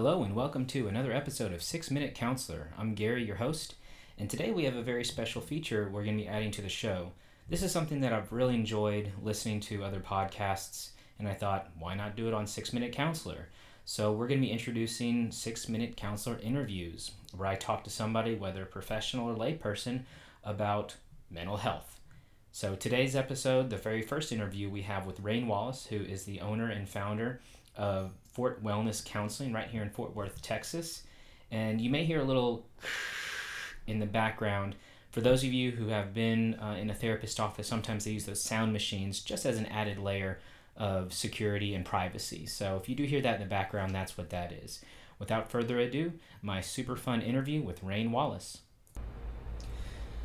Hello, and welcome to another episode of Six Minute Counselor. I'm Gary, your host, and today we have a very special feature we're going to be adding to the show. This is something that I've really enjoyed listening to other podcasts, and I thought, why not do it on Six Minute Counselor? So, we're going to be introducing Six Minute Counselor interviews, where I talk to somebody, whether professional or layperson, about mental health. So, today's episode, the very first interview we have with Rain Wallace, who is the owner and founder of Fort Wellness Counseling right here in Fort Worth, Texas. And you may hear a little in the background. For those of you who have been uh, in a therapist office, sometimes they use those sound machines just as an added layer of security and privacy. So if you do hear that in the background, that's what that is. Without further ado, my super fun interview with Rain Wallace.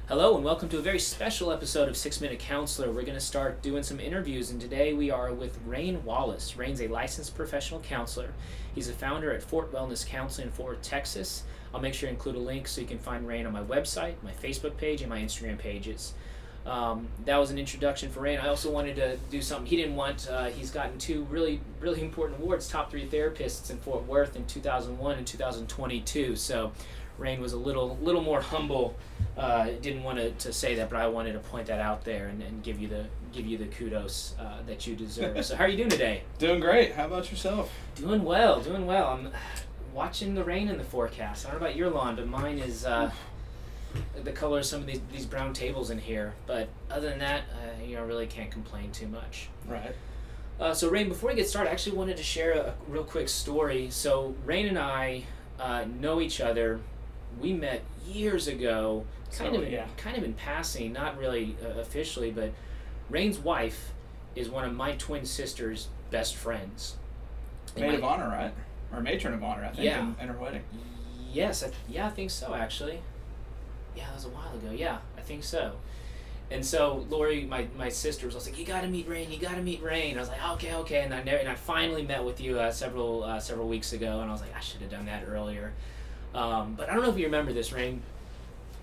Hello, and welcome to a very special episode of Six Minute Counselor. We're going to start doing some interviews, and today we are with Rain Wallace. Rain's a licensed professional counselor. He's a founder at Fort Wellness Counseling in Fort Texas. I'll make sure to include a link so you can find Rain on my website, my Facebook page, and my Instagram pages. Um, that was an introduction for Rain. I also wanted to do something he didn't want. Uh, he's gotten two really, really important awards top three therapists in Fort Worth in 2001 and 2022. So Rain was a little little more humble. Uh, didn't want to, to say that, but I wanted to point that out there and, and give you the give you the kudos uh, that you deserve. so how are you doing today? Doing great. How about yourself? Doing well, doing well. I'm watching the rain in the forecast. I don't know about your lawn, but mine is uh, the color of some of these, these brown tables in here. But other than that, uh, you know, really can't complain too much. Right. Uh, so Rain, before we get started, I actually wanted to share a, a real quick story. So Rain and I uh, know each other we met years ago, kind So, of yeah. kind of in passing, not really uh, officially, but Rain's wife is one of my twin sister's best friends. Maid my- of honor, right? Or matron of honor, I think, Yeah. in, in her wedding. Yes, I, yeah, I think so actually. Yeah, that was a while ago. Yeah, I think so. And so Lori, my, my sister, was like, "You got to meet Rain. You got to meet Rain." I was like, "Okay, okay." And I never, and I finally met with you uh, several uh, several weeks ago, and I was like, "I should have done that earlier." Um, but I don't know if you remember this, Rain.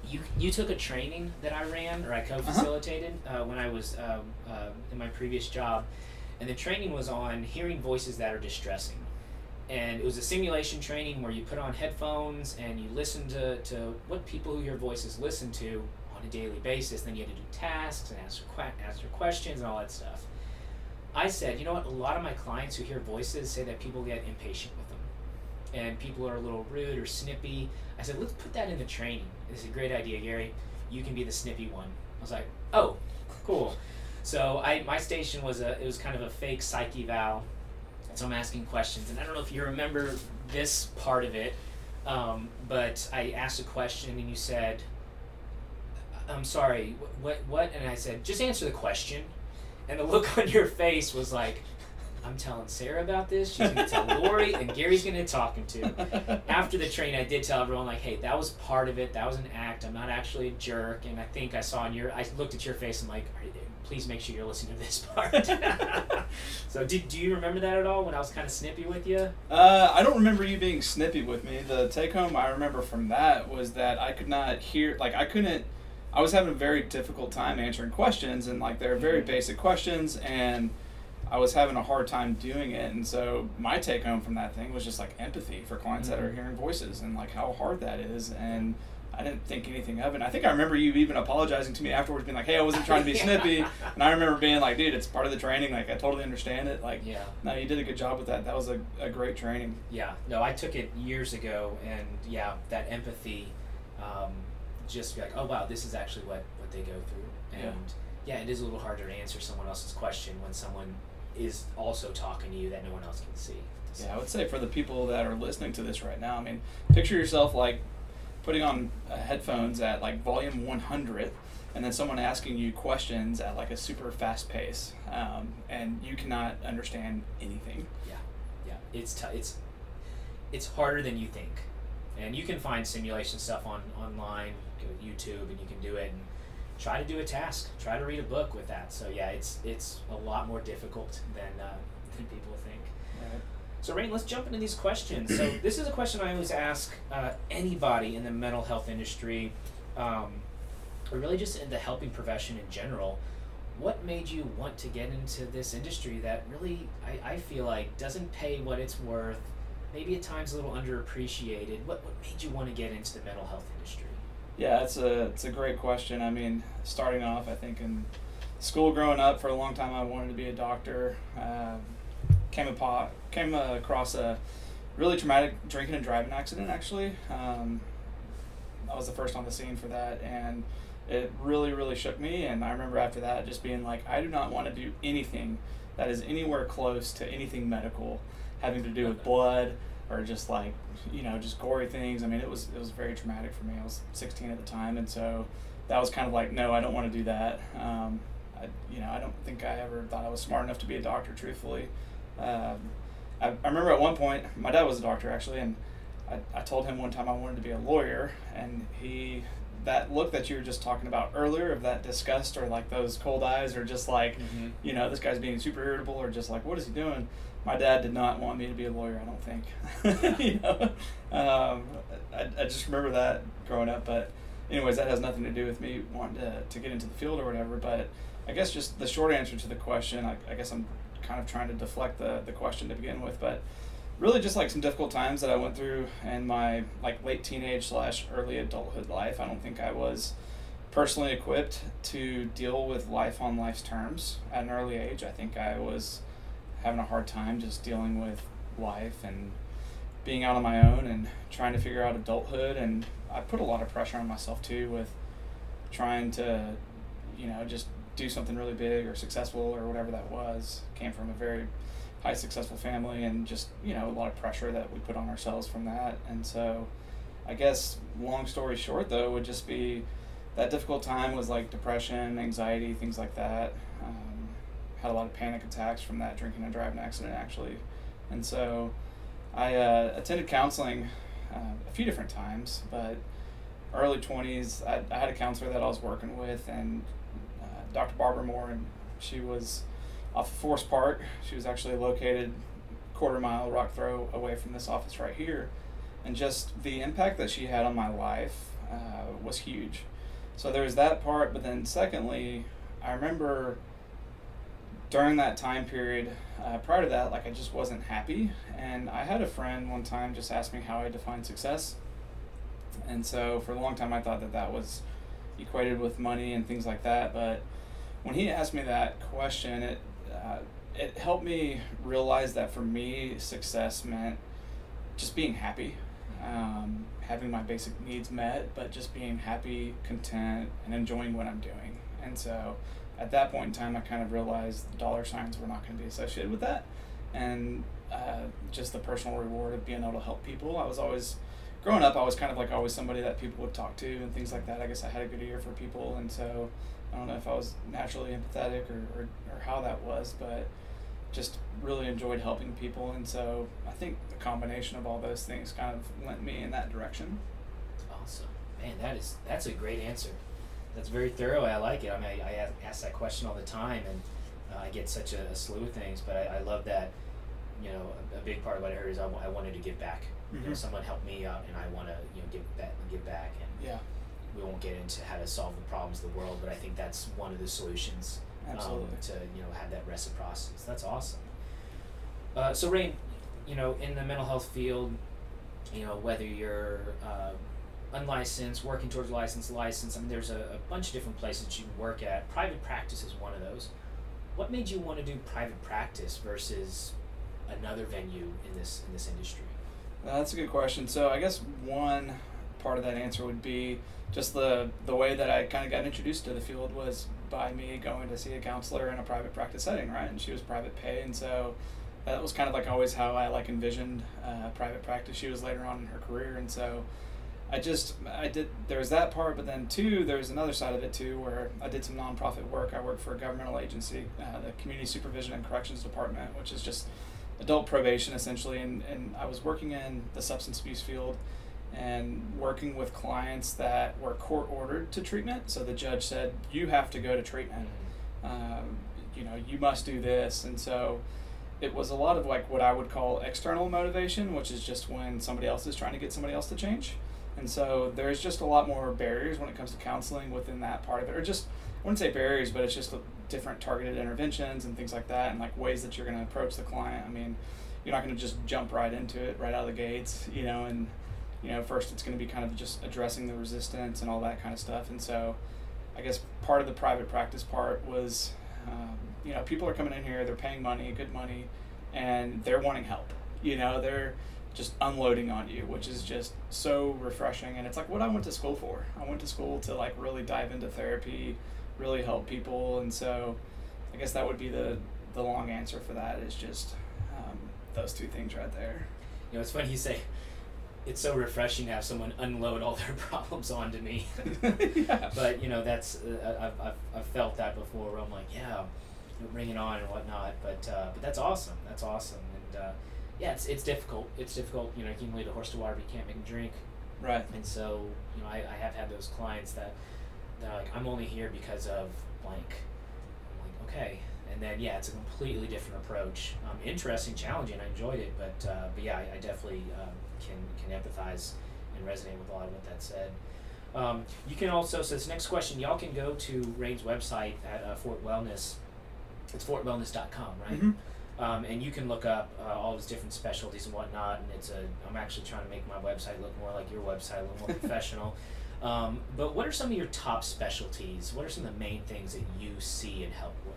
You you took a training that I ran or I co-facilitated uh, when I was um, uh, in my previous job, and the training was on hearing voices that are distressing and it was a simulation training where you put on headphones and you listen to, to what people who hear voices listen to on a daily basis. Then you had to do tasks and answer, answer questions and all that stuff. I said, you know what? A lot of my clients who hear voices say that people get impatient and people are a little rude or snippy. I said, let's put that in the training. Is a great idea, Gary. You can be the snippy one. I was like, oh, cool. So I my station was a it was kind of a fake psyche eval so I'm asking questions, and I don't know if you remember this part of it, um, but I asked a question, and you said, "I'm sorry, what? What?" And I said, "Just answer the question." And the look on your face was like, "I'm telling Sarah about this. She's gonna tell Lori, and Gary's gonna talk him to." After the train, I did tell everyone like, "Hey, that was part of it. That was an act. I'm not actually a jerk." And I think I saw in your, I looked at your face and like, "Please make sure you're listening to this part." so, did do you remember that at all when I was kind of snippy with you? Uh, I don't remember you being snippy with me. The take home I remember from that was that I could not hear, like, I couldn't, I was having a very difficult time answering questions, and, like, they're very Mhm. basic questions, and I was having a hard time doing it. And so my take home from that thing was just, like, empathy for clients that are Mhm. hearing voices and, like, how hard that is. And I didn't think anything of it. And I think I remember you even apologizing to me afterwards, being like, hey, I wasn't trying to be snippy. And I remember being like, dude, it's part of the training. Like, I totally understand it. Like, Yeah. no, you did a good job with that. That was a, a great training. Yeah, no, I took it years ago, and yeah, that empathy, um, just be like, oh wow, this is actually what what they go through, and Yeah. yeah. it is a little harder to answer someone else's question when someone is also talking to you that no one else can see. So- Yeah, I would say for the people that are listening to this right now, I mean, picture yourself like putting on uh, headphones at like volume 100 and then someone asking you questions at like a super fast pace um, and you cannot understand anything. Yeah, yeah, it's t- it's it's harder than you think, and you can find simulation stuff on online, YouTube, and you can do it and try to do a task, try to read a book with that. So yeah, it's it's a lot more difficult than uh, than people think. Right. So Rain, let's jump into these questions. So this is a question I always ask uh, anybody in the mental health industry, um, or really just in the helping profession in general. What made you want to get into this industry that really I, I feel like doesn't pay what it's worth, maybe at times a little underappreciated. What what made you want to get into the mental health industry? Yeah, it's a it's a great question. I mean, starting off, I think in school growing up for a long time, I wanted to be a doctor. Um, came upon came across a really traumatic drinking and driving accident. Actually, um, I was the first on the scene for that, and it really really shook me. And I remember after that just being like, I do not want to do anything that is anywhere close to anything medical having to do with blood or just like you know just gory things. I mean, it was it was very traumatic for me. I was 16 at the time, and so that was kind of like, no, I don't want to do that. Um, I, you know, I don't think I ever thought I was smart enough to be a doctor, truthfully. Um, I, I remember at one point, my dad was a doctor actually, and I, I told him one time I wanted to be a lawyer, and he, that look that you were just talking about earlier of that disgust or like those cold eyes or just like, Mm-hmm. you know, this guy's being super irritable or just like, what is he doing? My dad did not want me to be a lawyer, I don't think. you know, um, I, I just remember that growing up, but anyways, that has nothing to do with me wanting to, to get into the field or whatever, but I guess just the short answer to the question, I, I guess I'm kind of trying to deflect the, the question to begin with, but really just like some difficult times that I went through in my like late teenage slash early adulthood life. I don't think I was personally equipped to deal with life on life's terms at an early age. I think I was having a hard time just dealing with life and being out on my own and trying to figure out adulthood. And I put a lot of pressure on myself too with trying to you know just do something really big or successful or whatever that was. Came from a very high successful family and just you know a lot of pressure that we put on ourselves from that. And so i guess long story short though would just be that difficult time was like depression anxiety things like that had a lot of panic attacks from that drinking and driving accident actually and so i uh, attended counseling uh, a few different times but early 20s I, I had a counselor that i was working with and uh, dr barbara moore and she was off of Forest Park. She was actually located quarter mile rock throw away from this office right here, and just the impact that she had on my life uh, was huge. So there was that part, but then secondly, I remember during that time period, uh, prior to that, like I just wasn't happy, and I had a friend one time just ask me how I define success, and so for a long time I thought that that was equated with money and things like that, but when he asked me that question, it uh, it helped me realize that for me, success meant just being happy, um, having my basic needs met, but just being happy, content, and enjoying what I'm doing. And so, at that point in time, I kind of realized dollar signs were not going to be associated with that, and uh, just the personal reward of being able to help people. I was always growing up, I was kind of like always somebody that people would talk to and things like that. I guess I had a good ear for people, and so I don't know if I was naturally empathetic or, or, or how that was, but just really enjoyed helping people. And so I think the combination of all those things kind of lent me in that direction. Awesome, man. That is that's a great answer. That's very thorough. I like it. I mean, I, I ask- that question all the time, and uh, I get such a, a slew of things. But I, I love that. You know, a, big part of what I heard is I, wanted to give back. You know, Mhm. someone helped me out, and I want to you know give back, give back, and Yeah, we won't get into how to solve the problems of the world, but I think that's one of the solutions absolutely. um, to you know have that reciprocity. So that's awesome. Uh, so Rain, you know, in the mental health field, you know whether you're uh, unlicensed, working towards license, license. I mean, there's a, a bunch of different places you can work at. Private practice is one of those. What made you want to do private practice versus another venue in this in this industry? Uh, That's a good question. So I guess one part of that answer would be just the the way that I kind of got introduced to the field was by me going to see a counselor in a private practice setting, right? And she was private pay, and so that was kind of like always how I like envisioned uh, private practice. She was later on in her career, and so I just I did there was that part, but then two there's another side of it too where I did some nonprofit work. I worked for a governmental agency, uh, the Community Supervision and Corrections Department, which is just adult probation essentially and, and I was working in the substance abuse field and working with clients that were court ordered to treatment. So the judge said, You have to go to treatment. Um, you know, you must do this. And so it was a lot of like what I would call external motivation, which is just when somebody else is trying to get somebody else to change. And so there's just a lot more barriers when it comes to counseling within that part of it, or just I wouldn't say barriers, but it's just different targeted interventions and things like that, and like ways that you're going to approach the client. I mean, you're not going to just jump right into it right out of the gates, you know, and you know, first it's going to be kind of just addressing the resistance and all that kind of stuff. And so, I guess part of the private practice part was, um, you know, people are coming in here, they're paying money, good money, and they're wanting help. You know, they're just unloading on you, which is just so refreshing. And it's like what I went to school for. I went to school to like really dive into therapy, really help people. And so, I guess that would be the the long answer for that is just um, those two things right there. You know, it's funny you say it's so refreshing to have someone unload all their problems onto me. yeah. But you know, that's uh, I've, I've, I've felt that before. Where I'm like, yeah, bring it on and whatnot. But uh, but that's awesome. That's awesome. And uh, yeah, it's it's difficult. It's difficult. You know, you can lead a horse to water, but you can't make him drink. Right. And so you know, I, I have had those clients that they're like, I'm only here because of blank. I'm like, okay. And then yeah, it's a completely different approach. Um, interesting, challenging. I enjoyed it, but uh, but yeah, I, I definitely um, can can empathize and resonate with a lot of what that said. Um, you can also so this next question, y'all can go to Rain's website at uh, Fort Wellness. It's fortwellness.com, right? Mhm. Um, and you can look up uh, all his different specialties and whatnot. And it's a I'm actually trying to make my website look more like your website, a little more professional. Um, but what are some of your top specialties? What are some of the main things that you see and help with?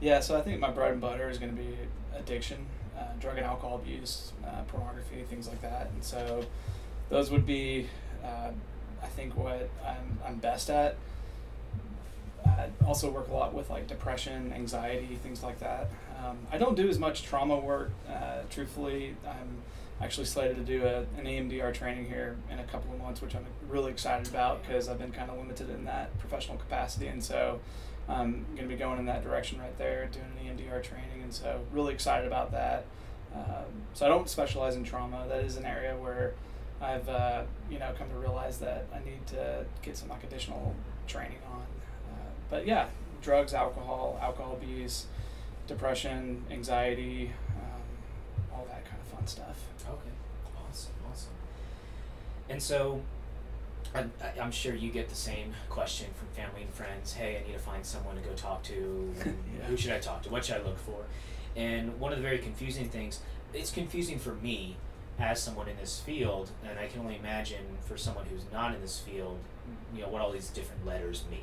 Yeah, so I think my bread and butter is going to be addiction, uh, drug and alcohol abuse, uh, pornography, things like that. And so those would be, uh, I think, what I'm, I'm best at. I also work a lot with like depression, anxiety, things like that. Um, I don't do as much trauma work, uh, truthfully. I'm actually slated to do a, an EMDR training here in a couple of months, which I'm really excited about because I've been kind of limited in that professional capacity. And so I'm going to be going in that direction right there, doing an EMDR training. And so really excited about that. Um, so I don't specialize in trauma. That is an area where I've uh, you know come to realize that I need to get some like additional training on. Uh, but yeah, drugs, alcohol, alcohol abuse, depression, anxiety, um, all that kind of fun stuff. Okay, awesome, awesome. And so, I'm, I- I'm sure you get the same question from family and friends. Hey, I need to find someone to go talk to. Yeah. Who should I talk to? What should I look for? And one of the very confusing things, it's confusing for me as someone in this field, and I can only imagine for someone who's not in this field, you know, what all these different letters mean.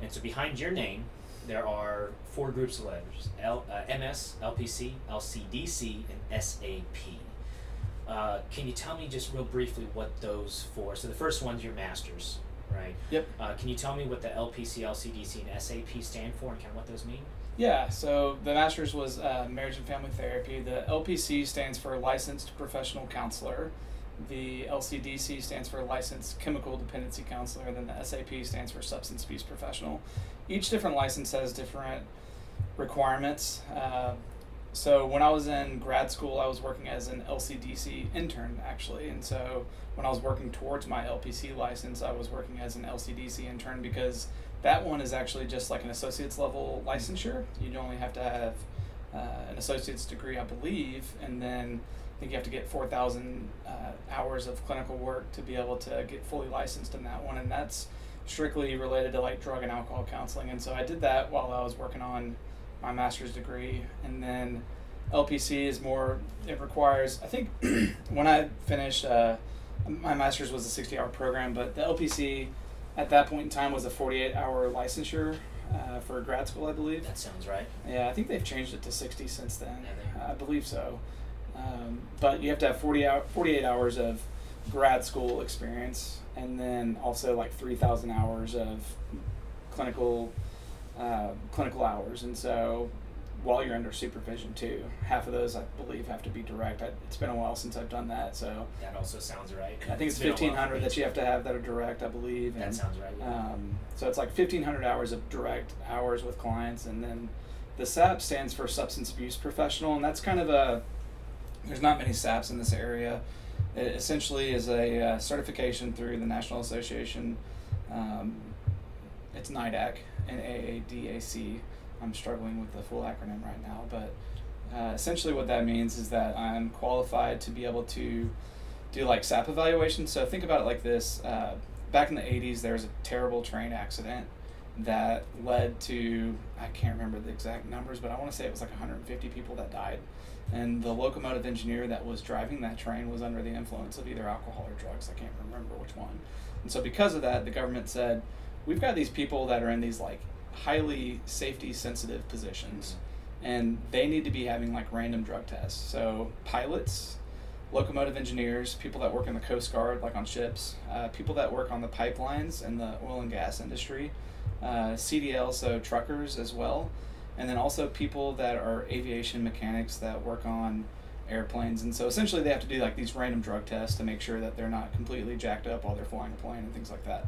And so behind your name, there are four groups of letters: L, uh, MS, LPC, LCDC, and SAP. Uh, can you tell me just real briefly what those four? So the first one's your masters, right? Yep. Uh, can you tell me what the LPC, LCDC, and SAP stand for, and kind of what those mean? Yeah, so the master's was uh, marriage and family therapy. The LPC stands for licensed professional counselor. The LCDC stands for licensed chemical dependency counselor. And then the SAP stands for substance abuse professional. Each different license has different requirements. Uh, so when I was in grad school, I was working as an LCDC intern actually, and so when I was working towards my LPC license, I was working as an LCDC intern because that one is actually just like an associate's level licensure. You only have to have uh, an associate's degree, I believe, and then think you have to get four thousand uh, hours of clinical work to be able to get fully licensed in that one, and that's strictly related to like drug and alcohol counseling. And so I did that while I was working on my master's degree, and then LPC is more. It requires. I think when I finished, uh, my master's was a sixty-hour program, but the LPC at that point in time was a forty-eight hour licensure uh, for grad school, I believe. That sounds right. Yeah, I think they've changed it to sixty since then. Yeah, they- I believe so. Um, but you have to have 40 hour, 48 hours of grad school experience, and then also like three thousand hours of clinical uh, clinical hours. And so while you're under supervision too, half of those I believe have to be direct. I, it's been a while since I've done that, so That also sounds right. I think it's been a while for fifteen hundred that you have to have that are direct. I believe. That sounds right. yeah. um, so it's like 1,500 hours of direct hours with clients, and then the SAP stands for Substance Abuse Professional, and that's kind of a. There's not many SAPs in this area. It essentially is a uh, certification through the National Association. Um, it's NIDAC and AADAC. I'm struggling with the full acronym right now, but uh, essentially what that means is that I'm qualified to be able to do like SAP evaluations. So think about it like this: uh, back in the '80s, there was a terrible train accident that led to I can't remember the exact numbers, but I want to say it was like 150 people that died. And the locomotive engineer that was driving that train was under the influence of either alcohol or drugs. I can't remember which one. And so because of that, the government said, we've got these people that are in these like highly safety sensitive positions, and they need to be having like random drug tests. So pilots, locomotive engineers, people that work in the Coast Guard, like on ships, uh, people that work on the pipelines in the oil and gas industry, uh, CDL, so truckers as well, and then also people that are aviation mechanics that work on airplanes. And so essentially, they have to do like these random drug tests to make sure that they're not completely jacked up while they're flying a plane and things like that.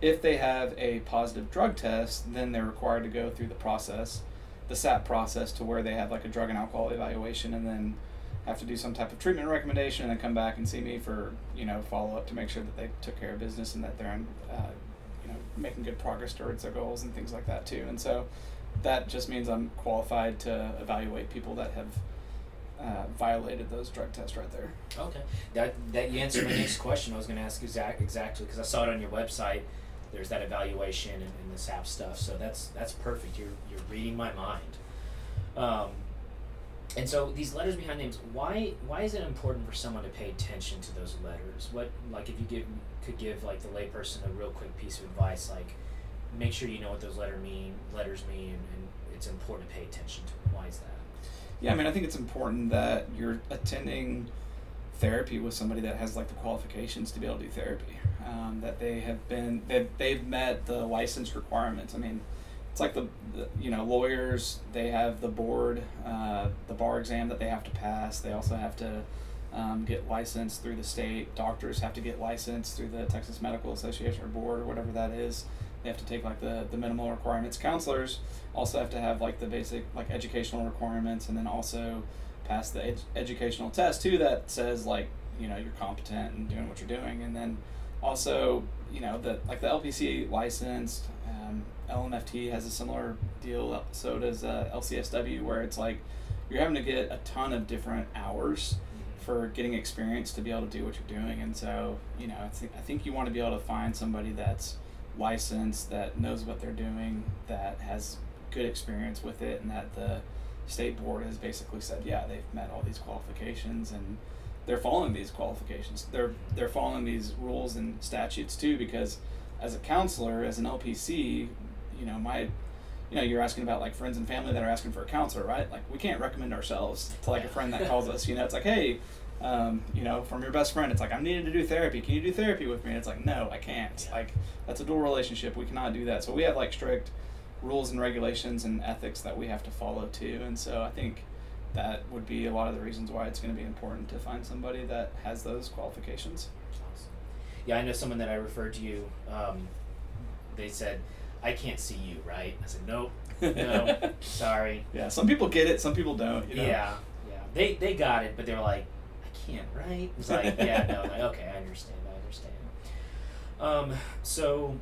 If they have a positive drug test, then they're required to go through the process, the SAP process, to where they have like a drug and alcohol evaluation and then have to do some type of treatment recommendation and then come back and see me for you know follow up to make sure that they took care of business and that they're in, uh, you know making good progress towards their goals and things like that too. And so that just means I'm qualified to evaluate people that have uh, violated those drug tests right there. Okay, that that you answered my next question. I was going to ask exact exactly because I saw it on your website. There's that evaluation and, and the SAP stuff, so that's that's perfect. You're you're reading my mind. Um, and so these letters behind names, why why is it important for someone to pay attention to those letters? What like if you give could give like the layperson a real quick piece of advice, like make sure you know what those letter mean letters mean, and, it's important to pay attention to. Why is that? Yeah, I mean, I think it's important that you're attending therapy with somebody that has like the qualifications to be able to do therapy. Um, that they have been that they've met the license requirements. I mean, it's like the, the you know lawyers they have the board uh, the bar exam that they have to pass. They also have to um, get licensed through the state. Doctors have to get licensed through the Texas Medical Association or board or whatever that is. They have to take like the, the minimal requirements. Counselors also have to have like the basic like educational requirements and then also pass the ed- educational test too that says like you know you're competent and doing what you're doing and then also you know the like the LPC licensed um, LMFT has a similar deal so does uh, LCSW where it's like you're having to get a ton of different hours for getting experience to be able to do what you're doing and so you know I think I think you want to be able to find somebody that's licensed that knows what they're doing that has good experience with it and that the state board has basically said yeah they've met all these qualifications and they're following these qualifications. They're they're following these rules and statutes too because as a counselor as an lpc you know my you know you're asking about like friends and family that are asking for a counselor right? Like we can't recommend ourselves to like a friend that calls us you know? It's like hey um, you know, from your best friend, it's like I'm needing to do therapy. Can you do therapy with me? And it's like, no, I can't. Yeah. Like that's a dual relationship. We cannot do that. So we have like strict rules and regulations and ethics that we have to follow too. And so I think that would be a lot of the reasons why it's going to be important to find somebody that has those qualifications. Awesome. Yeah, I know someone that I referred to you. Um, they said, "I can't see you, right?" I said, "Nope, no, sorry." Yeah, some people get it, some people don't. You know? Yeah, yeah. They they got it, but they're like, "I can't, right?" It's like, yeah, no, like, okay, I understand, I understand. Um, so.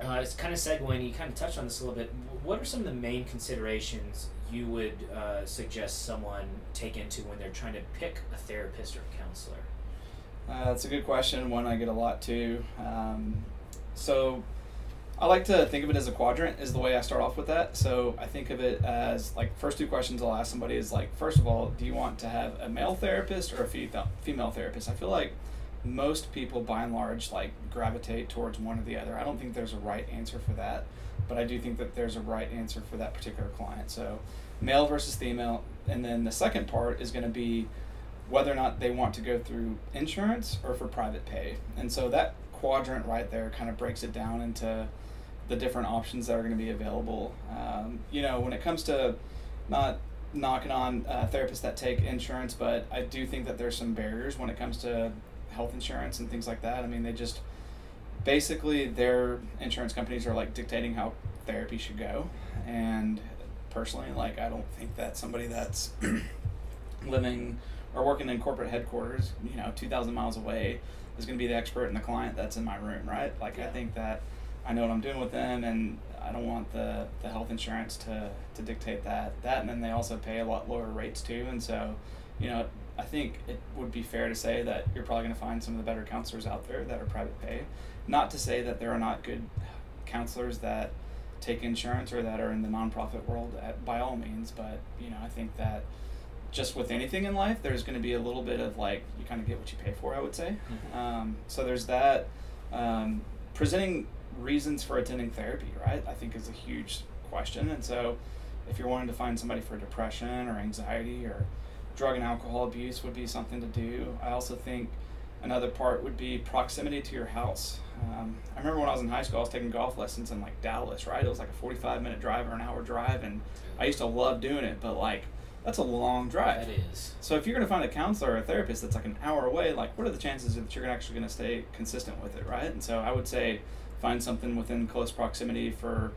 Uh, it's kind of segueing. You kind of touched on this a little bit. What are some of the main considerations you would uh, suggest someone take into when they're trying to pick a therapist or a counselor? Uh, that's a good question. One I get a lot too. Um, so I like to think of it as a quadrant. Is the way I start off with that. So I think of it as like first two questions I'll ask somebody is like first of all, do you want to have a male therapist or a female therapist? I feel like most people by and large like gravitate towards one or the other. I don't think there's a right answer for that, but I do think that there's a right answer for that particular client. So male versus female, and then the second part is going to be whether or not they want to go through insurance or for private pay. And so that quadrant right there kind of breaks it down into the different options that are going to be available. Um, you know, when it comes to not knocking on uh, therapists that take insurance, but I do think that there's some barriers when it comes to health insurance and things like that. I mean, they just basically their insurance companies are like dictating how therapy should go, and personally, like I don't think that somebody that's living or working in corporate headquarters, you know, two thousand miles away, is going to be the expert in the client that's in my room, right? Like I think that I know what I'm doing with them, and I don't want the the health insurance to to dictate that. That, and then they also pay a lot lower rates too, and so, you know, I think it would be fair to say that you're probably going to find some of the better counselors out there that are private pay. Not to say that there are not good counselors that take insurance or that are in the nonprofit world at, by all means, but you know, I think that just with anything in life, there's going to be a little bit of like you kind of get what you pay for. I would say. Mhm. Um, so there's that. Um, presenting reasons for attending therapy, right? I think is a huge question, and so if you're wanting to find somebody for depression or anxiety or drug and alcohol abuse would be something to do. I also think another part would be proximity to your house. Um, I remember when I was in high school, I was taking golf lessons in like Dallas, right? It was like a 45 minute drive or an hour drive, and I used to love doing it, but like that's a long drive. That is. So if you're going to find a counselor or a therapist that's like an hour away, like what are the chances that you're actually going to stay consistent with it, right? And so I would say find something within close proximity for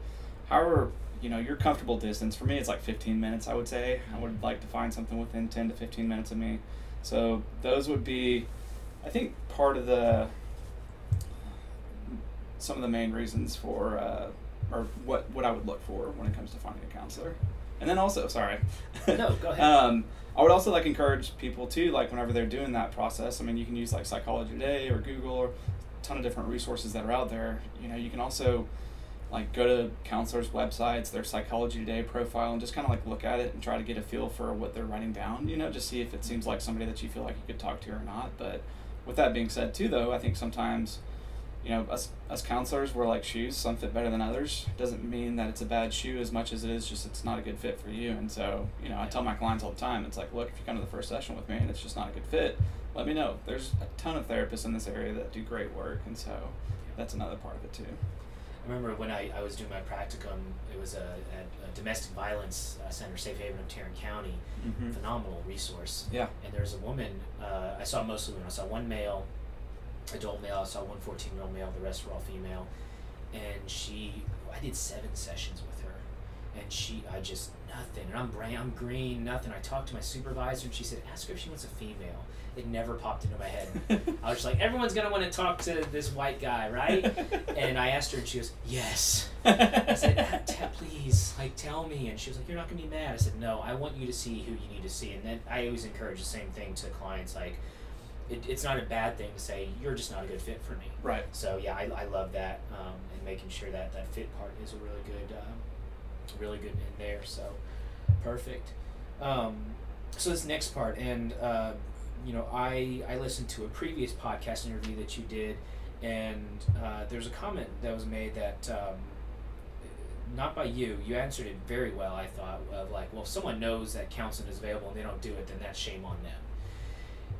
however you know your comfortable distance. For me, it's like 15 minutes. I would say I would like to find something within 10 to 15 minutes of me. So those would be, I think, part of the some of the main reasons for uh, or what what I would look for when it comes to finding a counselor. And then also, sorry. No, go ahead. um, I would also like encourage people too, like whenever they're doing that process. I mean, you can use like Psychology Today or Google or ton of different resources that are out there. You know, you can also like go to counselors' websites, their Psychology Today profile, and just kind of like look at it and try to get a feel for what they're writing down. You know, just see if it seems like somebody that you feel like you could talk to or not. But with that being said, too, though, I think sometimes you know, us us counselors, we're like shoes. Some fit better than others. Doesn't mean that it's a bad shoe as much as it is just it's not a good fit for you. And so, you know, I tell my clients all the time, it's like, look, if you come to the first session with me and it's just not a good fit, let me know. There's a ton of therapists in this area that do great work, and so that's another part of it too. I remember when I, I was doing my practicum, it was a, at a domestic violence uh, center, Safe Haven of Tarrant County. Mm-hmm. Phenomenal resource. Yeah. And there was a woman, uh, I saw mostly women. I saw one male, adult male. I saw one 14 year old male. The rest were all female. And she, I did seven sessions with her. And she, I just, nothing. And I'm brain, I'm green, nothing. I talked to my supervisor and she said, ask her if she wants a female. It never popped into my head. I was just like, everyone's going to want to talk to this white guy, right? and I asked her and she goes, yes. I said, "Ah, t- please, like, tell me. And she was like, you're not gonna be mad. I said, no, I want you to see who you need to see. And then I always encourage the same thing to clients. Like, it, it's not a bad thing to say you're just not a good fit for me. right. So yeah, I, I love that um, and making sure that that fit part is a really good, uh, really good in there. So perfect. Um, so this next part, and uh, you know, I I listened to a previous podcast interview that you did, and uh, there's a comment that was made that. Um, not by you. You answered it very well. I thought of like, well, if someone knows that counseling is available and they don't do it, then that's shame on them.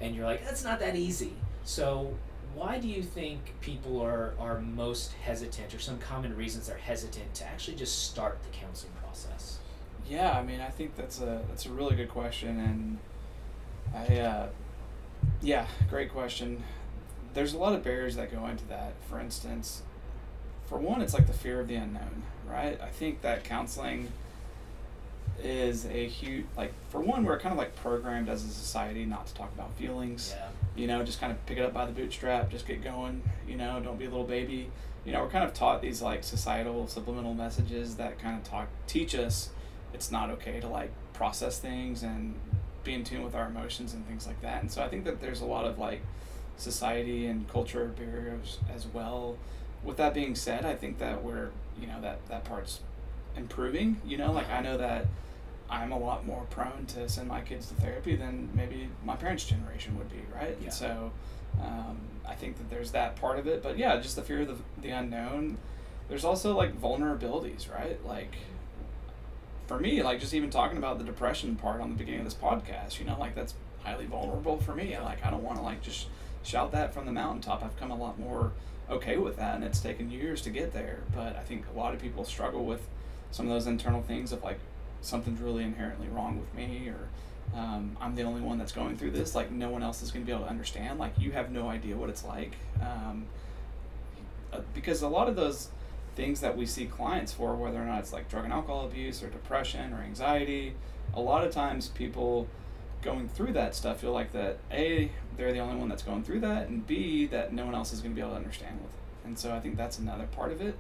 And you're like, that's not that easy. So why do you think people are, are most hesitant or some common reasons they're hesitant to actually just start the counseling process Yeah, I mean, I think that's a that's a really good question, and I, uh, yeah, great question. There's a lot of barriers that go into that. For instance, for one, it's like the fear of the unknown, right? I think that counseling is a huge like for one we're kind of like programmed as a society not to talk about feelings yeah you know, just kind of pick it up by the bootstrap, just get going, you know, don't be a little baby. You know, we're kind of taught these like societal subliminal messages that kind of talk teach us it's not okay to like process things and be in tune with our emotions and things like that. And so I think that there's a lot of like society and culture barriers as well. With that being said, I think that we're, you know, that that part's improving, you know, like I know that I'm a lot more prone to send my kids to therapy than maybe my parents' generation would be, right? Yeah. And so um, I think that there's that part of it. But yeah, just the fear of the, the unknown. There's also like vulnerabilities, right? Like for me, like just even talking about the depression part on the beginning of this podcast, you know, like that's highly vulnerable for me. Like I don't want to like just shout that from the mountaintop. I've come a lot more okay with that, and it's taken years to get there. But I think a lot of people struggle with some of those internal things of like something's really inherently wrong with me or um, i'm the only one that's going through this like no one else is going to be able to understand like you have no idea what it's like um, uh, because a lot of those things that we see clients for whether or not it's like drug and alcohol abuse or depression or anxiety a lot of times people going through that stuff feel like that a they're the only one that's going through that and b that no one else is going to be able to understand with it and so i think that's another part of it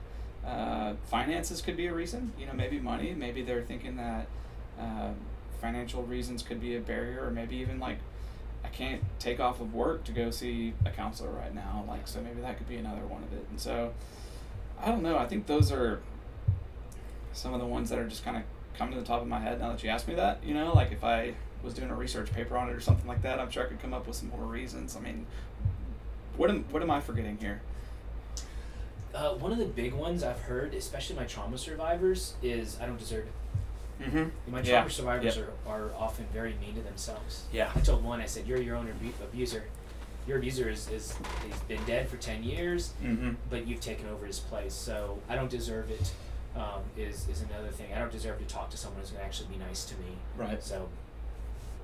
uh, finances could be a reason. You know, maybe money. Maybe they're thinking that uh, financial reasons could be a barrier, or maybe even like I can't take off of work to go see a counselor right now. Like, so maybe that could be another one of it. And so, I don't know. I think those are some of the ones that are just kind of coming to the top of my head now that you asked me that. You know, like if I was doing a research paper on it or something like that, I'm sure I could come up with some more reasons. I mean, what am what am I forgetting here? Uh, one of the big ones I've heard, especially my trauma survivors, is I don't deserve it. Mm-hmm. My Yeah. trauma survivors Yep. are, are often very mean to themselves. Yeah. I told one, I said, You're your own abu- abuser. Your abuser is, is he's been dead for 10 years, Mm-hmm. but you've taken over his place. So I don't deserve it. Um, is, is another thing. I don't deserve to talk to someone who's going to actually be nice to me. Right. So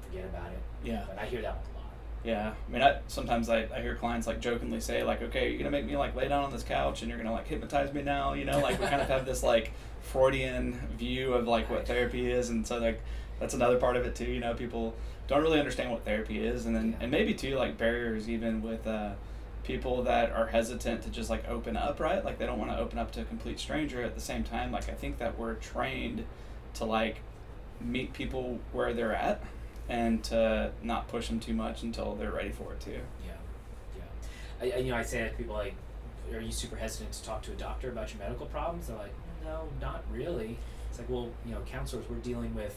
forget about it. Yeah. But I hear that a lot. Yeah, I mean, I, sometimes I, I hear clients like jokingly say like, okay, you're gonna make me like lay down on this couch and you're gonna like hypnotize me now, you know, like we kind of have this like Freudian view of like what therapy is, and so like that's another part of it too. You know, people don't really understand what therapy is, and then Yeah. and maybe too like barriers even with uh, people that are hesitant to just like open up, right? Like they don't want to open up to a complete stranger. At the same time, like I think that we're trained to like meet people where they're at and to not push them too much until they're ready for it too. Yeah, yeah. I, you know, I say that to people like, "Are you super hesitant to talk to a doctor about your medical problems?" They're like, "No, not really." It's like, well, you know, counselors, we're dealing with,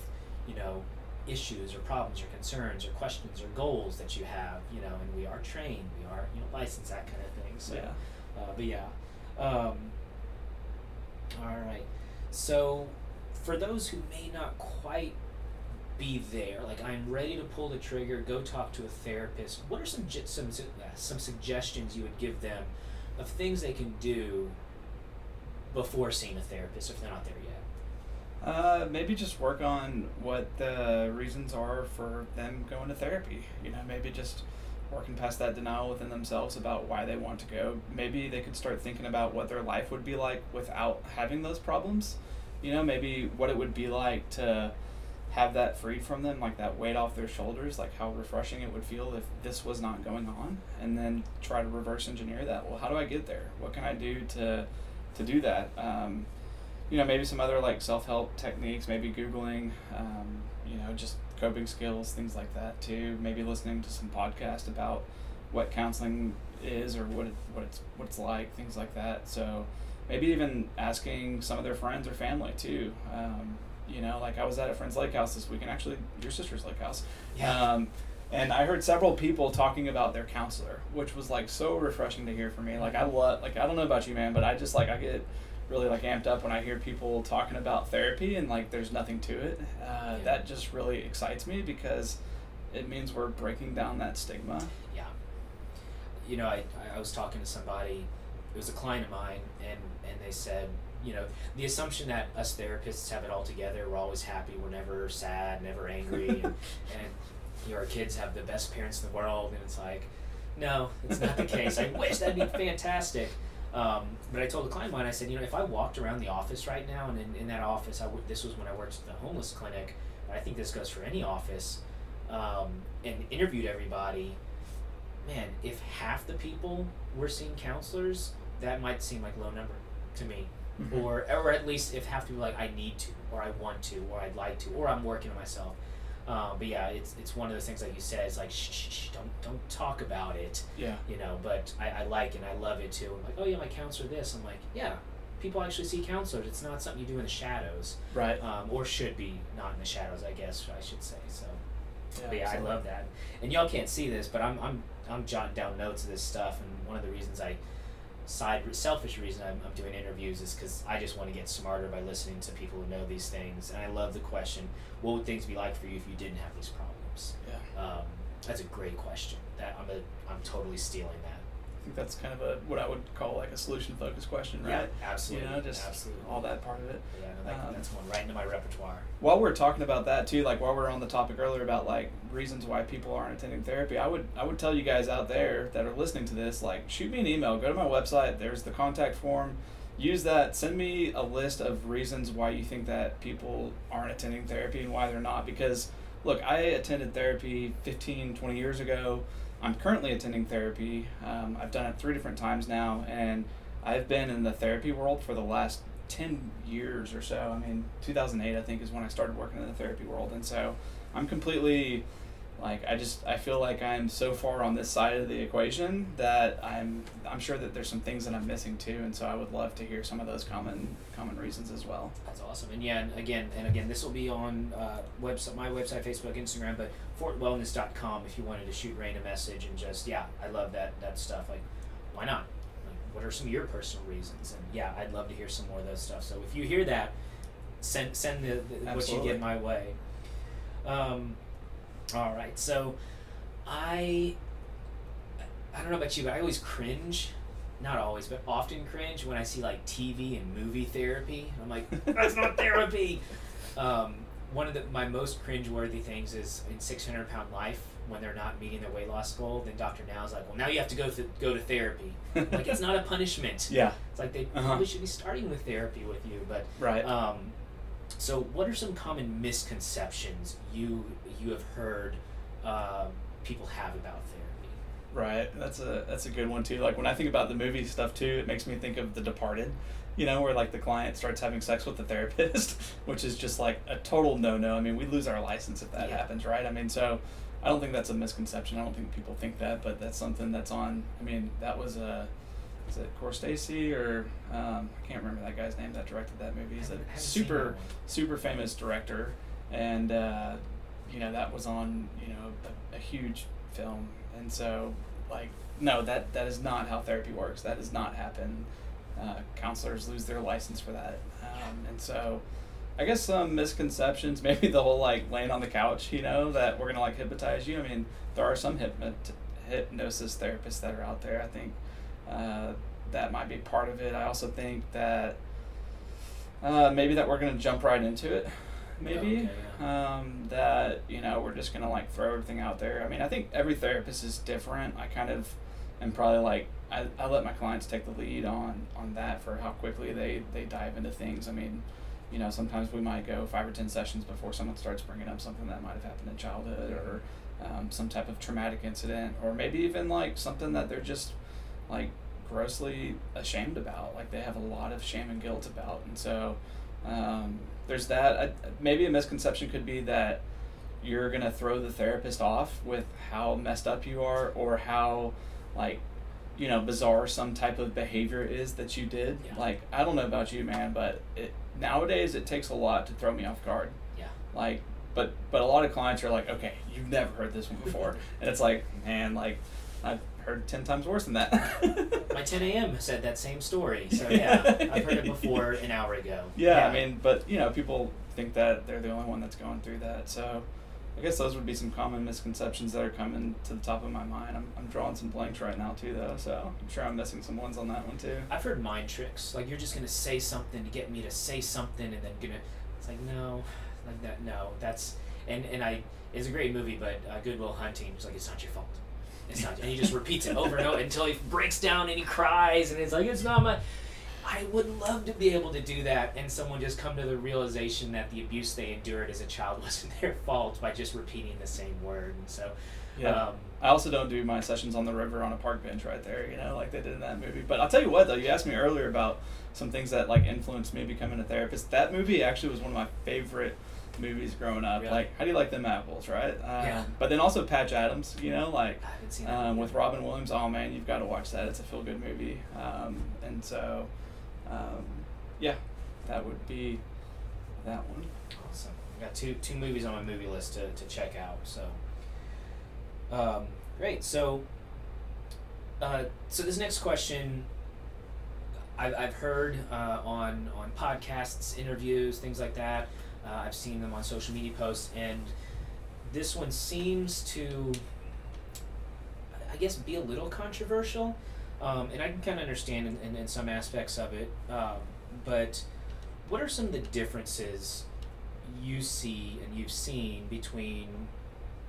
you know, issues or problems or concerns or questions or goals that you have, you know, and we are trained, we are, you know, licensed, that kind of thing. So, Yeah. uh, but yeah. Um, all right. So, for those who may not quite be there, like I'm ready to pull the trigger, go talk to a therapist. What are some some uh, some suggestions you would give them of things they can do before seeing a therapist if they're not there yet? Uh, maybe just work on what the reasons are for them going to therapy. You know, maybe just working past that denial within themselves about why they want to go. Maybe they could start thinking about what their life would be like without having those problems. You know, maybe what it would be like to have that freed from them, like that weight off their shoulders, like how refreshing it would feel if this was not going on, and then try to reverse engineer that. Well, how do I get there? What can I do to to do that? Um, you know, maybe some other like self help techniques, maybe Googling, um, you know, just coping skills, things like that too. Maybe listening to some podcast about what counseling is or what it, what it's what it's like, things like that. So maybe even asking some of their friends or family too. Um, you know, like I was at a friend's lake house this week, and actually your sister's lake house. Yeah. Um, and I heard several people talking about their counselor, which was like so refreshing to hear for me. Like I love, like I don't know about you, man, but I just like I get really like amped up when I hear people talking about therapy and like there's nothing to it. Uh, Yeah. That just really excites me because it means we're breaking down that stigma. Yeah. You know, I, I was talking to somebody, it was a client of mine, and, and they said, you know, the assumption that us therapists have it all together, we're always happy, we're never sad, never angry, and, and you know, our kids have the best parents in the world, and it's like, no, it's not the case. I wish that'd be fantastic. Um, but I told a client of mine, I said, you know, if I walked around the office right now, and in, in that office, I w- this was when I worked at the homeless clinic, but I think this goes for any office, um, and interviewed everybody, man, if half the people were seeing counselors, that might seem like low number to me. Mhm. Or, or at least if half the people like I need to, or I want to, or I'd like to, or I'm working on myself. Um, but yeah, it's it's one of those things like you said. It's like shh, shh, shh, don't don't talk about it, Yeah. you know. But I, I like and I love it too. I'm like, oh yeah, my counselor this. I'm like, yeah, people actually see counselors. It's not something you do in the shadows, Right. um, or should be not in the shadows. I guess I should say so. But yeah, I love that. And y'all can't see this, but I'm I'm I'm jotting down notes of this stuff. And one of the reasons I side selfish reason I'm, I'm doing interviews is because I just want to get smarter by listening to people who know these things. And I love the question, what would things be like for you if you didn't have these problems? Yeah. Um, that's a great question. That I'm a, I'm totally stealing that. I think that's kind of a what I would call like a solution focused question, Yeah, right? absolutely. You know, just absolutely. all that part of it. Yeah, no, that, Um, that's one right into my repertoire. While we're talking about that too, like while we're on the topic earlier about like reasons why people aren't attending therapy, I would I would tell you guys out there that are listening to this, like shoot me an email, go to my website, there's the contact form. Use that, send me a list of reasons why you think that people aren't attending therapy and why they're not because look, I attended therapy 15, 20 years ago. I'm currently attending therapy. Um, I've done it three different times now, and I've been in the therapy world for the last 10 years or so. I mean, 2008, I think, is when I started working in the therapy world. And so I'm completely like I just I feel like I'm so far on this side of the equation that I'm I'm sure that there's some things that I'm missing too, and so I would love to hear some of those common common reasons as well. That's awesome. And yeah, and again, and again, this will be on uh, website, my website, Facebook, Instagram, but fortwellness.com if you wanted to shoot Rain a message and just yeah, I love that that stuff. Like, why not? Like, what are some of your personal reasons? And yeah, I'd love to hear some more of those stuff. So if you hear that, send send the, the what you get my way. Um, all right, so I I don't know about you, but I always cringe. Not always, but often cringe when I see like TV and movie therapy. I'm like, that's not therapy. Um, one of the, my most cringe-worthy things is in 600 Pound Life when they're not meeting their weight loss goal. Then Dr. Now's like, well, now you have to go th- go to therapy. like it's not a punishment. Yeah. It's like they Uh-huh. probably should be starting with therapy with you, but Right. um, so, what are some common misconceptions you you have heard uh, people have about therapy? Right. That's a that's a good one too. Like when I think about the movie stuff too, it makes me think of The Departed. You know, where like the client starts having sex with the therapist, which is just like a total no no. I mean, we lose our license if that Yeah. happens, right? I mean, so I don't think that's a misconception. I don't think people think that, but that's something that's on. I mean, that was a. Is it Scorsese or um, I can't remember that guy's name that directed that movie. He's a Haven't- haven't seen that super super famous director, and uh, you know that was on you know a, a huge film, and so like no, that that is not how therapy works. That does not happen. Uh, counselors lose their license for that, um, and so I guess some misconceptions. Maybe the whole like laying on the couch, you know, that we're gonna like hypnotize you. I mean, there are some hypnot hypnosis therapists that are out there. I think uh, that might be part of it. I also think that uh, maybe that we're gonna jump right into it. Maybe Okay, um, that you know we're just gonna like throw everything out there. I mean, I think every therapist is different. I kind of am probably like I, I let my clients take the lead on on that for how quickly they they dive into things. I mean, you know, sometimes we might go five or ten sessions before someone starts bringing up something that might have happened in childhood or um, some type of traumatic incident, or maybe even like something that they're just like grossly ashamed about. Like they have a lot of shame and guilt about, and so um, there's that. I, maybe a misconception could be that you're gonna throw the therapist off with how messed up you are or how like you know bizarre some type of behavior is that you did. Yeah. Like I don't know about you, man, but it nowadays it takes a lot to throw me off guard. Yeah. Like, but but a lot of clients are like, okay, you've never heard this one before, and it's like, man, like I've heard ten times worse than that. My 10 a.m. said that same story. So yeah, I've heard it before an hour ago. Yeah, I mean, but you know, people think that they're the only one that's going through that. So, I guess those would be some common misconceptions that are coming to the top of my mind. I'm, I'm drawing some blanks right now too, though. So I'm sure I'm missing some ones on that one too. I've heard mind tricks. Like you're just gonna say something to get me to say something, and then gonna. It's like no, like that. No, that's and and I. It's a great movie, but uh, Good Will Hunting. It's like it's not your fault. It's not, and he just repeats it over and over until he breaks down and he cries, and it's like it's not my. I would love to be able to do that, and someone just come to the realization that the abuse they endured as a child wasn't their fault by just repeating the same word. And so, Yeah. um, I also don't do my sessions on the river on a park bench right there, you know, like they did in that movie. But I'll tell you what, though, you asked me earlier about some things that like influenced me becoming a therapist. That movie actually was one of my favorite movies growing up. Really? Like, how do you like them apples, right? Um, Yeah. But then also Patch Adams, you know, like I haven't seen that. um, with Robin Williams. Oh man, you've got to watch that. It's a feel good movie. Um, and so, um, yeah, that would be that one. Awesome. I got two two movies on my movie list to, to check out. So, um, great. So, uh, so this next question, I've, I've heard uh, on on podcasts, interviews, things like that. Uh, I've seen them on social media posts, and this one seems to, I guess, be a little controversial. Um, and I can kind of understand in, in, in some aspects of it, um, but what are some of the differences you see and you've seen between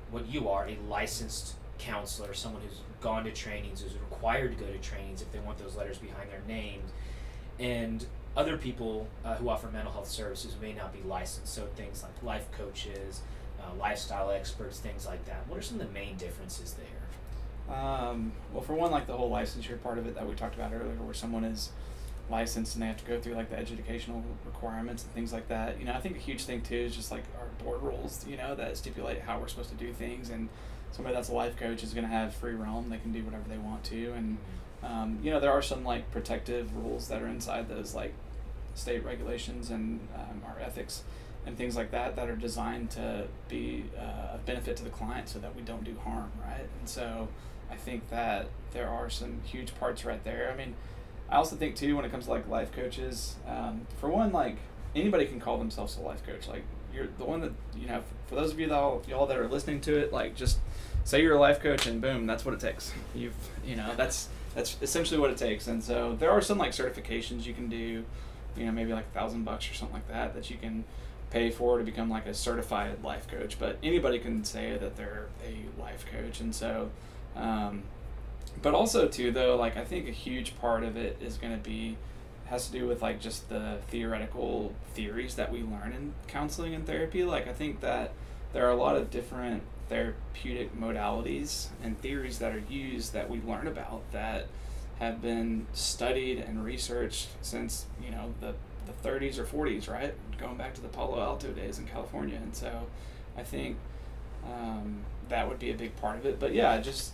what you are, a licensed counselor, someone who's gone to trainings, who's required to go to trainings if they want those letters behind their names, and other people uh, who offer mental health services may not be licensed. So things like life coaches, uh, lifestyle experts, things like that. What are some of the main differences there? Um, well, for one, like the whole licensure part of it that we talked about earlier, where someone is licensed and they have to go through like the educational requirements and things like that. You know, I think a huge thing too is just like our board rules, you know, that stipulate how we're supposed to do things. And somebody that's a life coach is going to have free realm. They can do whatever they want to. And, um, you know, there are some like protective rules that are inside those like state regulations and um, our ethics and things like that that are designed to be uh, a benefit to the client so that we don't do harm, right? And so I think that there are some huge parts right there. I mean, I also think too when it comes to like life coaches, um, for one, like anybody can call themselves a life coach. Like you're the one that you know. For those of you that all, y'all that are listening to it, like just say you're a life coach and boom, that's what it takes. You've you know that's that's essentially what it takes. And so there are some like certifications you can do, you know, maybe like a thousand bucks or something like that that you can pay for to become like a certified life coach. But anybody can say that they're a life coach, and so. Um, but also too though like i think a huge part of it is going to be has to do with like just the theoretical theories that we learn in counseling and therapy like i think that there are a lot of different therapeutic modalities and theories that are used that we learn about that have been studied and researched since you know the the 30s or 40s right going back to the palo alto days in california and so i think um, that would be a big part of it but yeah just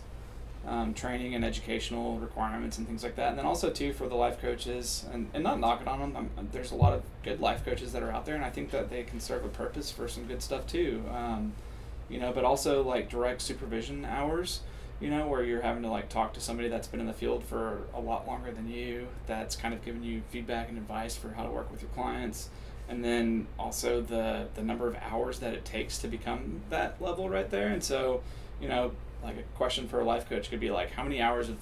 um, training and educational requirements and things like that. And then also too for the life coaches and, and not knocking on them. I'm, there's a lot of good life coaches that are out there, and I think that they can serve a purpose for some good stuff too. Um, you know, but also like direct supervision hours. You know, where you're having to like talk to somebody that's been in the field for a lot longer than you, that's kind of giving you feedback and advice for how to work with your clients and then also the the number of hours that it takes to become that level right there and so you know like a question for a life coach could be like, how many hours of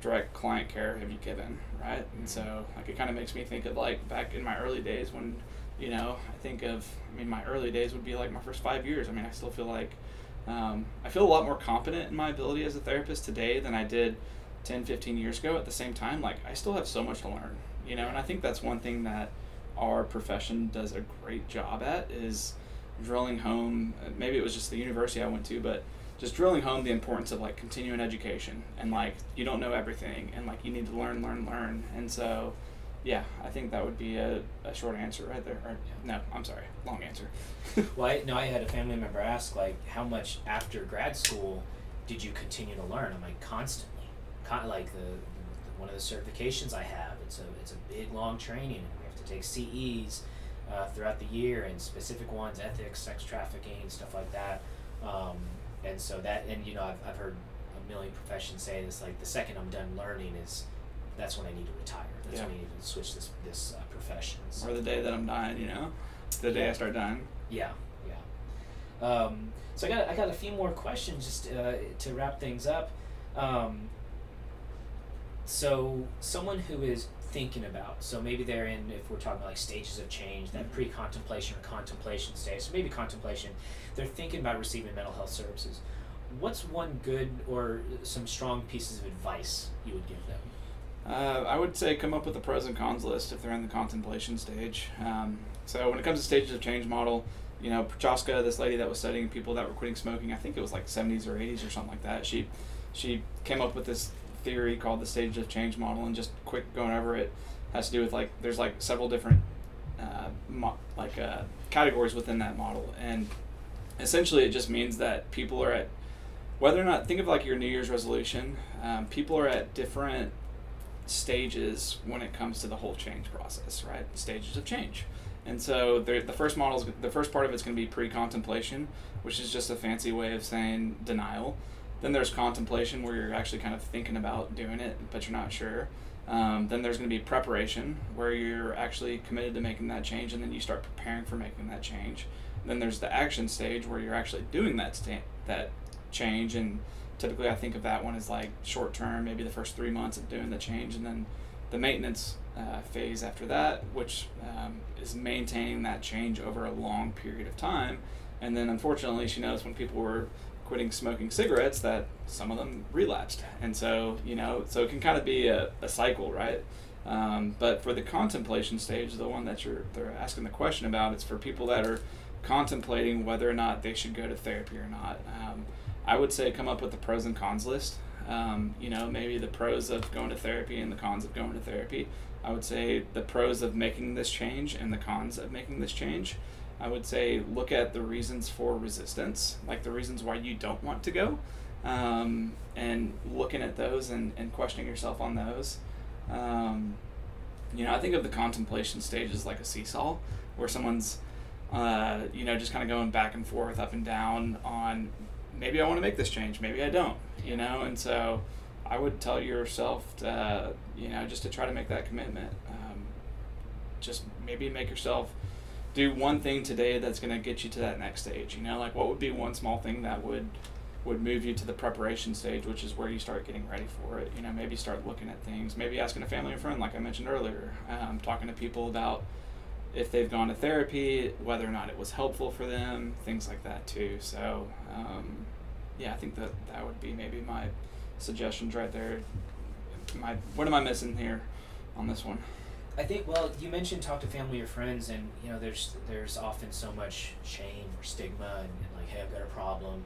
direct client care have you given, right? And so like it kind of makes me think of like back in my early days when, you know, I think of, I mean, my early days would be like my first five years. I mean, I still feel like um, I feel a lot more confident in my ability as a therapist today than I did 10, 15 years ago. At the same time, like I still have so much to learn, you know, and I think that's one thing that our profession does a great job at is drilling home. Maybe it was just the university I went to, but just drilling home the importance of like continuing education and like you don't know everything and like you need to learn learn learn and so yeah i think that would be a, a short answer right there or, no i'm sorry long answer. Well i know i had a family member ask like how much after grad school did you continue to learn? I'm like constantly. Con- like the, the, one of the certifications i have it's a it's a big long training and we have to take ces uh, throughout the year and specific ones ethics sex trafficking stuff like that. Um, and so that and you know I've, I've heard a million professions say this like the second I'm done learning is that's when I need to retire. That's yeah. when I need to switch this this uh, profession. So. Or the day that I'm dying, you know, the day. I start dying. Yeah, yeah. Um, so I got I got a few more questions just uh, to wrap things up. Um, so someone who is thinking about so maybe they're in if we're talking about like stages of change that mm-hmm. pre-contemplation or contemplation stage so maybe contemplation they're thinking about receiving mental health services, what's one good or some strong pieces of advice you would give them? Uh, I would say come up with a pros and cons list if they're in the contemplation stage. Um, so when it comes to stages of change model, you know, Prochaska, this lady that was studying people that were quitting smoking, I think it was like 70s or 80s or something like that. She she came up with this theory called the stages of change model, and just quick going over it has to do with like there's like several different uh, mo- like uh, categories within that model, and essentially it just means that people are at whether or not think of like your new year's resolution um, people are at different stages when it comes to the whole change process right? Stages of change. And so the first model is the first part of it's going to be pre-contemplation which is just a fancy way of saying denial. Then there's contemplation where you're actually kind of thinking about doing it but you're not sure. Um, then there's going to be preparation where you're actually committed to making that change and then you start preparing for making that change. Then there's the action stage where you're actually doing that sta- that change, and typically I think of that one as like short term, maybe the first three months of doing the change, and then the maintenance uh, phase after that, which um, is maintaining that change over a long period of time. And then unfortunately, she knows when people were quitting smoking cigarettes that some of them relapsed. And so, you know, so it can kind of be a, a cycle, right? Um, but for the contemplation stage, the one that you're they're asking the question about, it's for people that are contemplating whether or not they should go to therapy or not. Um, I would say come up with a pros and cons list. Um, you know, maybe the pros of going to therapy and the cons of going to therapy. I would say the pros of making this change and the cons of making this change. I would say look at the reasons for resistance, like the reasons why you don't want to go, um, and looking at those and, and questioning yourself on those. Um, you know, I think of the contemplation stage as like a seesaw, where someone's, uh, you know, just kind of going back and forth, up and down on maybe I want to make this change, maybe I don't, you know, and so I would tell yourself, to, uh, you know, just to try to make that commitment. Um, just maybe make yourself do one thing today that's going to get you to that next stage. You know, like what would be one small thing that would would move you to the preparation stage, which is where you start getting ready for it. You know, maybe start looking at things, maybe asking a family or friend, like I mentioned earlier, um, talking to people about if they've gone to therapy, whether or not it was helpful for them, things like that too. So, um, yeah, I think that that would be maybe my suggestions right there. My what am I missing here on this one? I think well, you mentioned talk to family or friends, and you know, there's there's often so much shame or stigma, and, and like, hey, I've got a problem.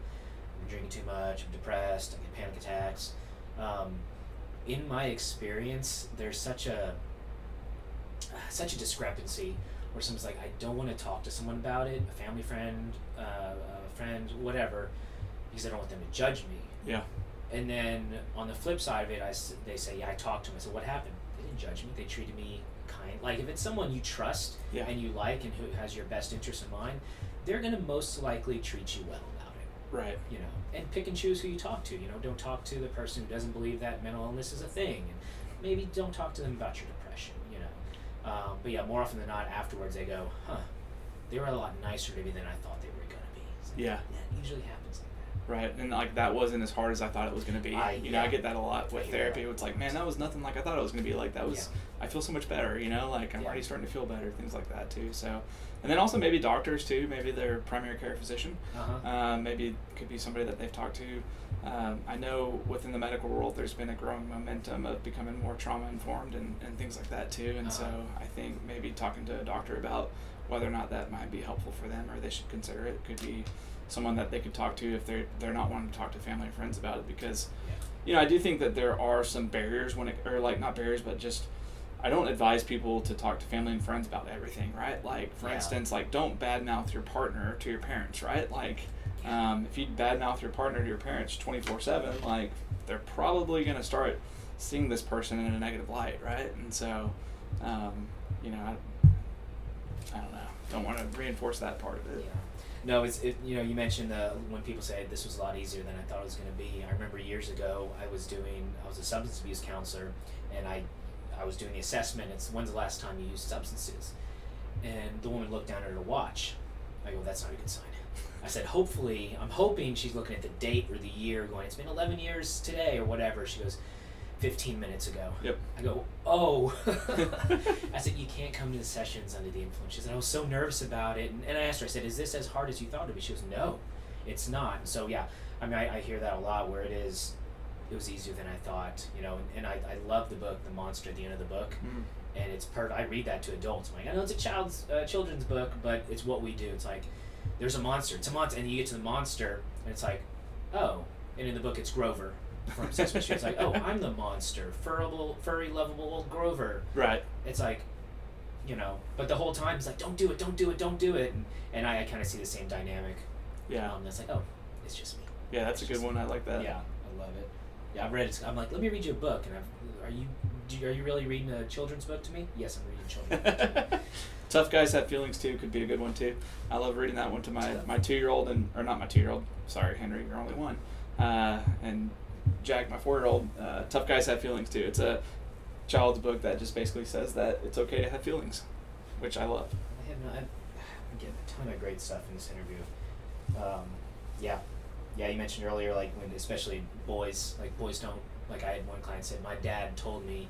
I'm drinking too much. I'm depressed. I get panic attacks. Um, in my experience, there's such a such a discrepancy where someone's like, I don't want to talk to someone about it, a family friend, uh, a friend, whatever, because I don't want them to judge me. Yeah. And then on the flip side of it, I they say, yeah, I talked to them. I said, what happened? They didn't judge me. They treated me kind. Like if it's someone you trust Yeah. and you like and who has your best interest in mind, they're gonna most likely treat you well about it. Right. You know, and pick and choose who you talk to. You know, don't talk to the person who doesn't believe that mental illness is a thing, and maybe don't talk to them about your depression. You know, um, but yeah, more often than not, afterwards they go, huh, they were a lot nicer to me than I thought they were gonna be. It's like, Yeah. yeah, it usually happens that. Right, and like that wasn't as hard as I thought it was going to be. I- you know, I get that a lot with therapy. that. It's like, man, that was nothing like I thought it was going to be. Like that was, I feel so much better. You know, like I'm Yeah. already starting to feel better. Things like that too. So, and then also maybe doctors too. Maybe their primary care physician. Uh-huh. Um, maybe it could be somebody that they've talked to. Um, I know within the medical world, there's been a growing momentum of becoming more trauma informed and, and things like that too. And so Uh-huh. I think maybe talking to a doctor about whether or not that might be helpful for them or they should consider it could be someone that they could talk to if they're they're not wanting to talk to family and friends about it because you know I do think that there are some barriers when it or like not barriers but just I don't advise people to talk to family and friends about everything right? Like for Yeah. instance like don't badmouth your partner to your parents right? Like um, if you badmouth your partner to your parents 24-7 like they're probably going to start seeing this person in a negative light right? And so um, you know I, I don't know. Don't want to reinforce that part of it. Yeah. No, it's it, you know you mentioned the when people say this was a lot easier than I thought it was going to be. I remember years ago I was doing I was a substance abuse counselor and I I was doing the assessment. It's when's the last time you used substances, and the woman looked down at her watch. I go that's not a good sign. I said hopefully I'm hoping she's looking at the date or the year, going it's been 11 years today or whatever. She goes. 15 minutes ago. Yep. I go, oh. I said, you can't come to the sessions under the influence. She said, I was so nervous about it. And, and I asked her, I said, is this as hard as you thought it would be? She goes, no, it's not. And so, yeah, I mean, I, I hear that a lot where it is, it was easier than I thought, you know, and, and I, I love the book, The Monster at the end of the book. Mm. And it's per, I read that to adults. I'm like, I know it's a child's, uh, children's book, but it's what we do. It's like, there's a monster. It's a monster. And you get to the monster, and it's like, oh. And in the book, it's Grover from Sesame Street. It's like, oh, I'm the monster, furrable, furry, lovable old Grover. right It's like, you know, but the whole time it's like, don't do it, don't do it, don't do it, and, and I, I kind of see the same dynamic. yeah Um, that's like, oh, it's just me. yeah that's a good one I like that Yeah, I love it. Yeah, I've read it. I'm like, let me read you a book, and I've, are you, do you, are you really reading a children's book to me? Yes, I'm reading children's book. Tough guys have feelings too could be a good one too. I love reading that one to my my two year old and or not my two year old. Sorry, Henry, you're only one. Uh, and Jack, my four year old. Uh, Tough guys have feelings too. It's a child's book that just basically says that it's okay to have feelings, which I love. I have no, I, I'm getting a ton of great stuff in this interview. Um, yeah, yeah. You mentioned earlier, like when especially boys, like boys don't. Like I had one client said, my dad told me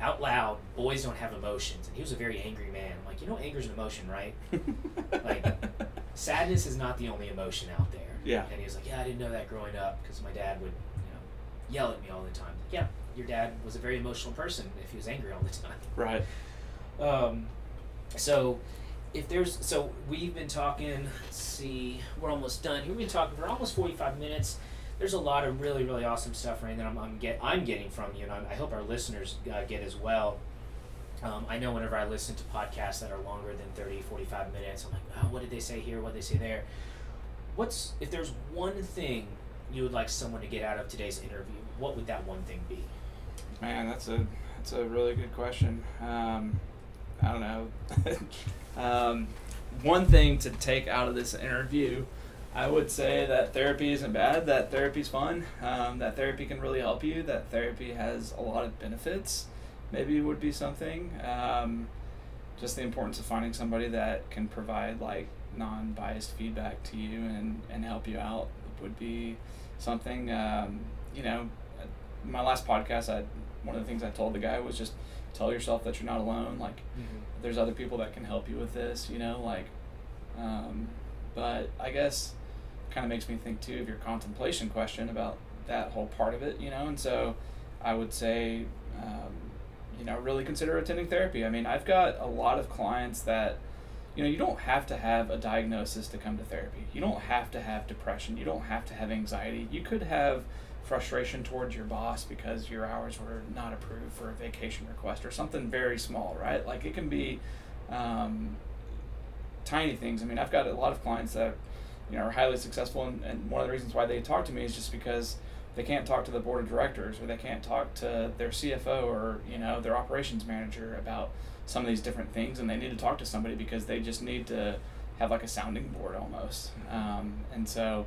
out loud, boys don't have emotions, and he was a very angry man. I'm like, you know, anger's an emotion, right? Like, Sadness is not the only emotion out there. Yeah. And he was like, yeah, I didn't know that growing up because my dad would, you know, yell at me all the time. Yeah, your dad was a very emotional person if he was angry all the time. right. Um, so if there's so we've been talking. Let's see, we're almost done. We've been talking for almost forty five minutes. there's a lot of really really awesome stuff, Rain, that I'm, I'm get I'm getting from you, and I'm, I hope our listeners uh, get as well. Um, I know whenever I listen to podcasts that are longer than 30, 45 minutes, I'm like, oh, what did they say here? What did they say there? What's if there's one thing you would like someone to get out of today's interview? What would that one thing be? Man, that's a that's a really good question. Um, I don't know. um, one thing to take out of this interview, I would say that therapy isn't bad. That therapy's fun. Um, that therapy can really help you. That therapy has a lot of benefits. Maybe it would be something. Um, just the importance of finding somebody that can provide like non-biased feedback to you and, and help you out would be something. Um, you know, my last podcast, I one of the things I told the guy was just tell yourself that you're not alone. Like, Mm-hmm. there's other people that can help you with this. You know, like, um, but I guess kind of makes me think too of your contemplation question about that whole part of it. You know, and so I would say. Um, you know, really consider attending therapy. I mean, I've got a lot of clients that, you know, you don't have to have a diagnosis to come to therapy. You don't have to have depression. You don't have to have anxiety. You could have frustration towards your boss because your hours were not approved for a vacation request or something very small, right? Like it can be um, tiny things. I mean, I've got a lot of clients that, you know, are highly successful, and, and one of the reasons why they talk to me is just because they can't talk to the board of directors or they can't talk to their CFO or you know their operations manager about some of these different things and they need to talk to somebody because they just need to have like a sounding board almost um, and so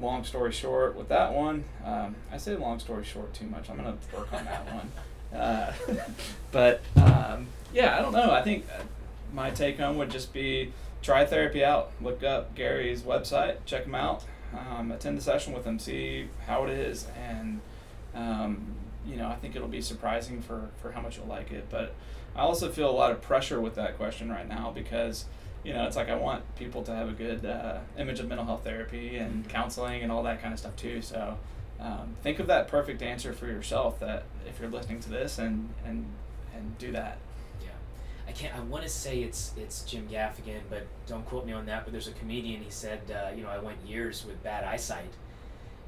long story short with that one um, I say long story short too much. I'm gonna work on that one. Uh, but um, yeah I don't know. I think uh, my take home would just be try therapy out. Look up Gary's website. Check him out. Um, attend a session with him, see how it is, and um, you know I think it'll be surprising for for how much you'll like it. But I also feel a lot of pressure with that question right now because you know it's like I want people to have a good uh, image of mental health therapy and counseling and all that kind of stuff too. So um, think of that perfect answer for yourself. That if you're listening to this and and and do that. Yeah, I can't. I want to say it's it's Jim Gaffigan, but don't quote me on that. But there's a comedian. He said, uh, you know, I went years with bad eyesight,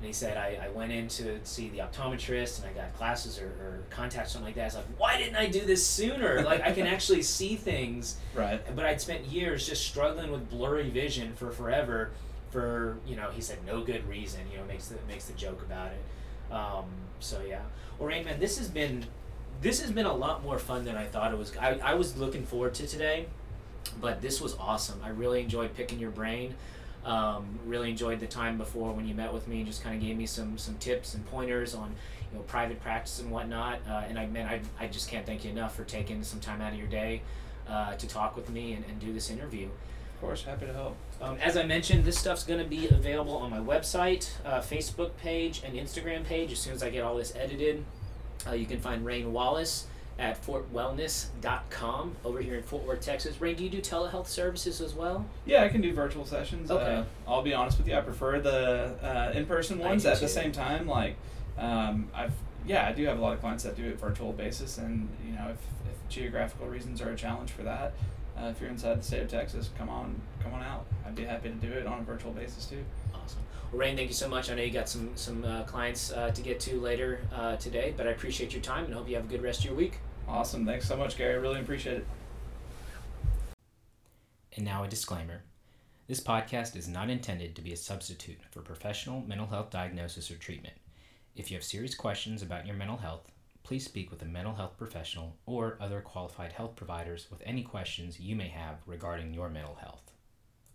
and he said I, I went in to see the optometrist and I got glasses or, or contacts something like that. It's like, why didn't I do this sooner? Like I can actually see things, Right. but I'd spent years just struggling with blurry vision for forever. For you know, he said no good reason. You know, makes the makes the joke about it. Um, so yeah, well, man, this has been this has been a lot more fun than I thought it was. I, I was looking forward to today, but this was awesome. I really enjoyed picking your brain. Um, really enjoyed the time before when you met with me and just kind of gave me some some tips and pointers on you know private practice and whatnot. Uh, and I man, I, I just can't thank you enough for taking some time out of your day uh, to talk with me and, and do this interview. Of course, happy to help. Um, as I mentioned, this stuff's going to be available on my website, uh, Facebook page, and Instagram page as soon as I get all this edited. Uh, you can find Rain Wallace at fortwellness.com over here in Fort Worth, Texas. Rain, do you do telehealth services as well? Yeah, I can do virtual sessions. Okay. Uh, I'll be honest with you, I prefer the uh, in-person ones. do At the same time, like um, I've yeah, I do have a lot of clients that do it virtual basis, and you know if, if geographical reasons are a challenge for that, uh, if you're inside the state of Texas, come on, come on out. I'd be happy to do it on a virtual basis too. Awesome. Rain, thank you so much. I know you got some some uh, clients uh, to get to later uh, today, but I appreciate your time and hope you have a good rest of your week. Awesome, thanks so much, Gary. I really appreciate it. And now a disclaimer. This podcast is not intended to be a substitute for professional mental health diagnosis or treatment. If you have serious questions about your mental health, please speak with a mental health professional or other qualified health providers with any questions you may have regarding your mental health.